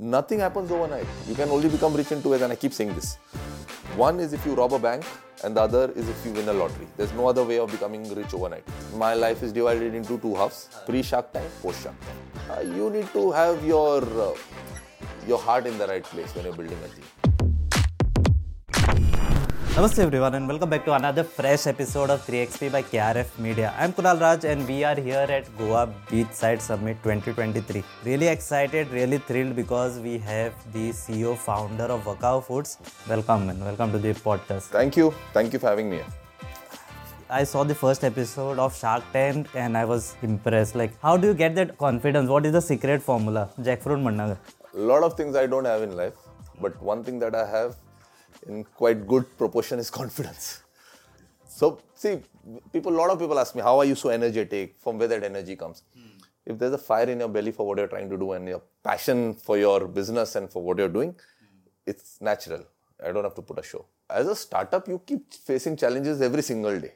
Nothing happens overnight. You can only become rich in two ways, and I keep saying this. One is if you rob a bank, and the other is if you win a lottery. There's no other way of becoming rich overnight. My life is divided into two halves: pre-Shark Tank, post-Shark Tank. Uh, you need to have your uh, your heart in the right place when you're building a team. Namaste everyone and welcome back to another fresh episode of 3XP by KRF Media. I'm Kunal Raj and we are here at Goa Beachside Summit 2023. Really excited, really thrilled because we have the CEO founder of Wakao Foods. Welcome and welcome to the podcast. Thank you. Thank you for having me. I saw the first episode of Shark Tank and I was impressed. Like, how do you get that confidence? What is the secret formula? Jackfruit manna. A lot of things I don't have in life, but one thing that I have in quite good proportion is confidence. So, see, people, a lot of people ask me, how are you so energetic? From where that energy comes? Hmm. If there's a fire in your belly for what you're trying to do and your passion for your business and for what you're doing, hmm. it's natural. I don't have to put a show. As a startup, you keep facing challenges every single day.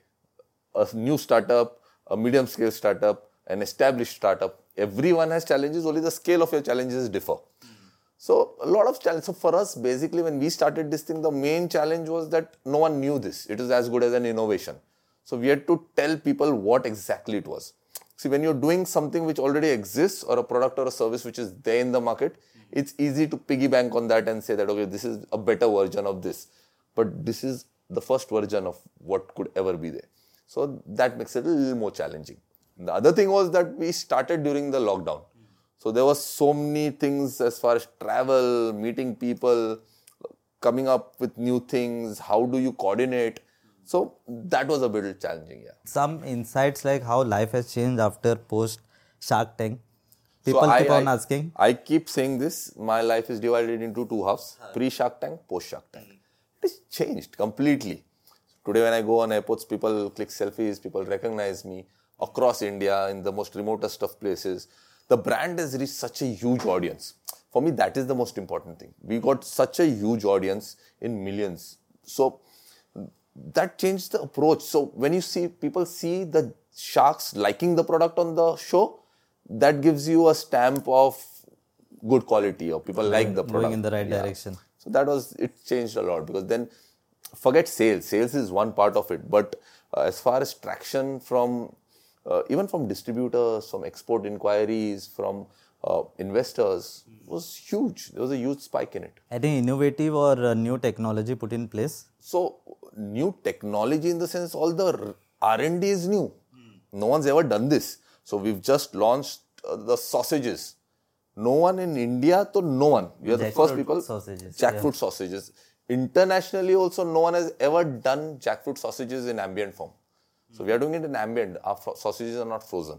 A new startup, a medium scale startup, an established startup, everyone has challenges, only the scale of your challenges differ. Hmm. So a lot of. So for us, basically, when we started this thing, the main challenge was that no one knew this. It was as good as an innovation. So we had to tell people what exactly it was. See, when you're doing something which already exists, or a product or a service which is there in the market, it's easy to piggy bank on that and say that okay, this is a better version of this. But this is the first version of what could ever be there. So that makes it a little more challenging. The other thing was that we started during the lockdown. So there were so many things as far as travel, meeting people, coming up with new things. How do you coordinate? So that was a bit challenging. Yeah. Some insights like how life has changed after post Shark Tank. People so keep I, on I- asking. I keep saying this. My life is divided into two halves: pre-Shark Tank, post-Shark Tank. It has changed completely. Today, when I go on airports, people click selfies. People recognize me across India in the most remotest of places. The brand has reached such a huge audience. For me, that is the most important thing. We got such a huge audience in millions. So that changed the approach. So when you see people see the sharks liking the product on the show, that gives you a stamp of good quality or people like the product. Going in the right Yeah. direction. So that was it changed a lot because then forget sales. Sales is one part of it, but uh, as far as traction from uh, even from distributors, from export inquiries, from uh, investors was huge. There was a huge spike in it. Any innovative or uh, new technology put in place? So new technology in the sense all the R and D is new. No one's ever done this. So we've just launched uh, the sausages. No one in India, to no one. We are the first people. sausages, Jackfruit sausages. Internationally, also, no one has ever done jackfruit sausages in ambient form. So we are doing it in ambient. Our fro- sausages are not frozen.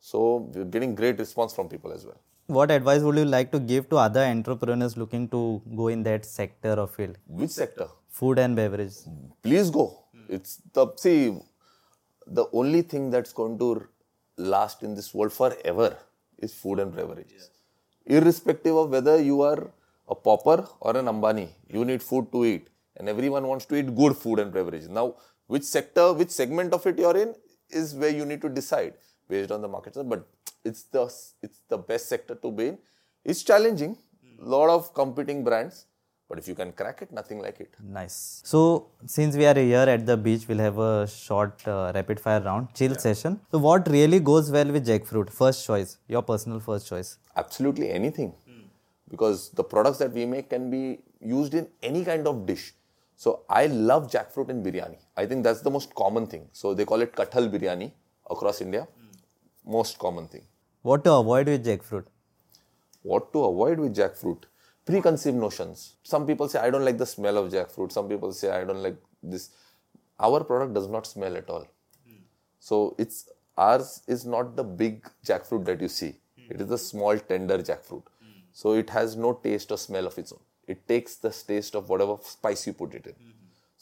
So we're getting great response from people as well. What advice would you like to give to other entrepreneurs looking to go in that sector or field? Which sector? Food and beverage. please go. It's the see the only thing that's going to last in this world forever is food and beverages. Irrespective of whether you are a pauper or an Ambani, you need food to eat, and everyone wants to eat good food and beverages. Now, which sector, which segment of it you're in is where you need to decide based on the market. But it's the it's the best sector to be in. It's challenging, lot of competing brands, but if you can crack it, nothing like it. Nice. So, since we are here at the beach, we'll have a short uh, rapid fire round, chill session. So, what really goes well with jackfruit? First choice, your personal first choice. absolutely anything because the products that we make can be used in any kind of dish so i love jackfruit in biryani. I think that's the most common thing. So they call it kathal biryani across india. Most common thing. What to avoid with jackfruit? what to avoid with jackfruit? Preconceived notions. Some people say i don't like the smell of jackfruit. Some people say i don't like this. Our product does not smell at all. So it's ours is not the big jackfruit that you see. It is the small tender jackfruit. So it has no taste or smell of its own it takes the taste of whatever spice you put it in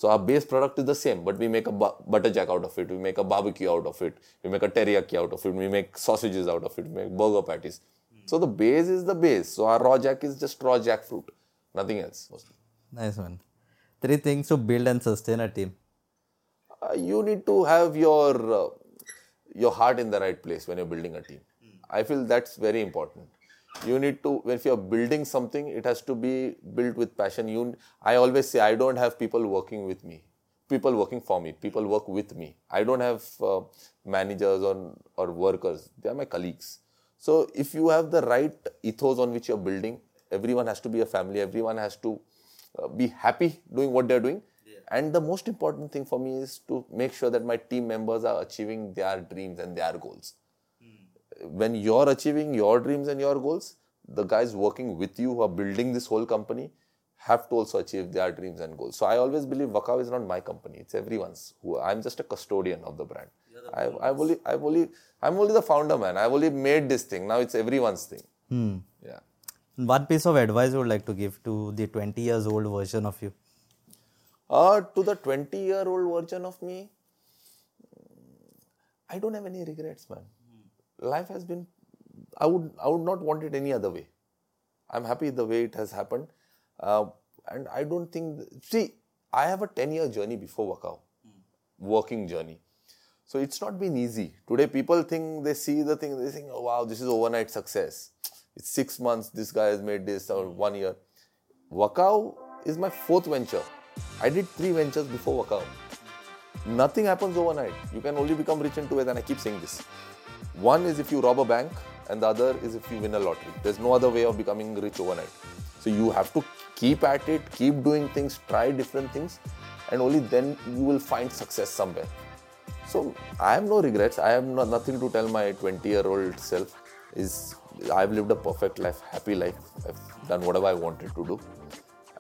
so our base product is the same, but we make a bu- butter jack out of it. We make a barbecue out of it. We make a teriyaki out of it. We make sausages out of it. We make burger patties. So the base is the base. So our raw jack is just raw jackfruit, nothing else. Nice one. Three things to build and sustain a team. Uh, you need to have your uh, your heart in the right place when you're building a team. I feel that's very important. You need to, if you're building something, it has to be built with passion. You, I always say, I don't have people working with me, people working for me, people work with me. I don't have uh, managers or, or workers, they are my colleagues. So if you have the right ethos on which you're building, everyone has to be a family, everyone has to uh, be happy doing what they're doing. And the most important thing for me is to make sure that my team members are achieving their dreams and their goals when you're achieving your dreams and your goals, the guys working with you who are building this whole company have to also achieve their dreams and goals. So I always believe Wakao is not my company; it's everyone's. Who I'm just a custodian of the brand. I, I've only, I've only, I'm only the founder, man. I've only made this thing. Now it's everyone's thing. Hmm. Yeah. One piece of advice I would like to give to the 20 years old version of you? Uh, to the 20 year old version of me, I don't have any regrets, man. Life has been, I would, I would not want it any other way. I'm happy the way it has happened. Uh, and I don't think, see, I have a 10 year journey before Wakao, working journey. So it's not been easy. Today, people think they see the thing, they think, oh, wow, this is overnight success. It's six months, this guy has made this, or one year. Wakao is my fourth venture. I did three ventures before Wakao. Nothing happens overnight. You can only become rich in two ways, and I keep saying this. One is if you rob a bank, and the other is if you win a lottery. There's no other way of becoming rich overnight. So you have to keep at it, keep doing things, try different things, and only then you will find success somewhere. So I have no regrets. I have no, nothing to tell my 20 year old self. Is I've lived a perfect life, happy life. I've done whatever I wanted to do,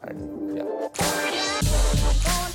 and yeah.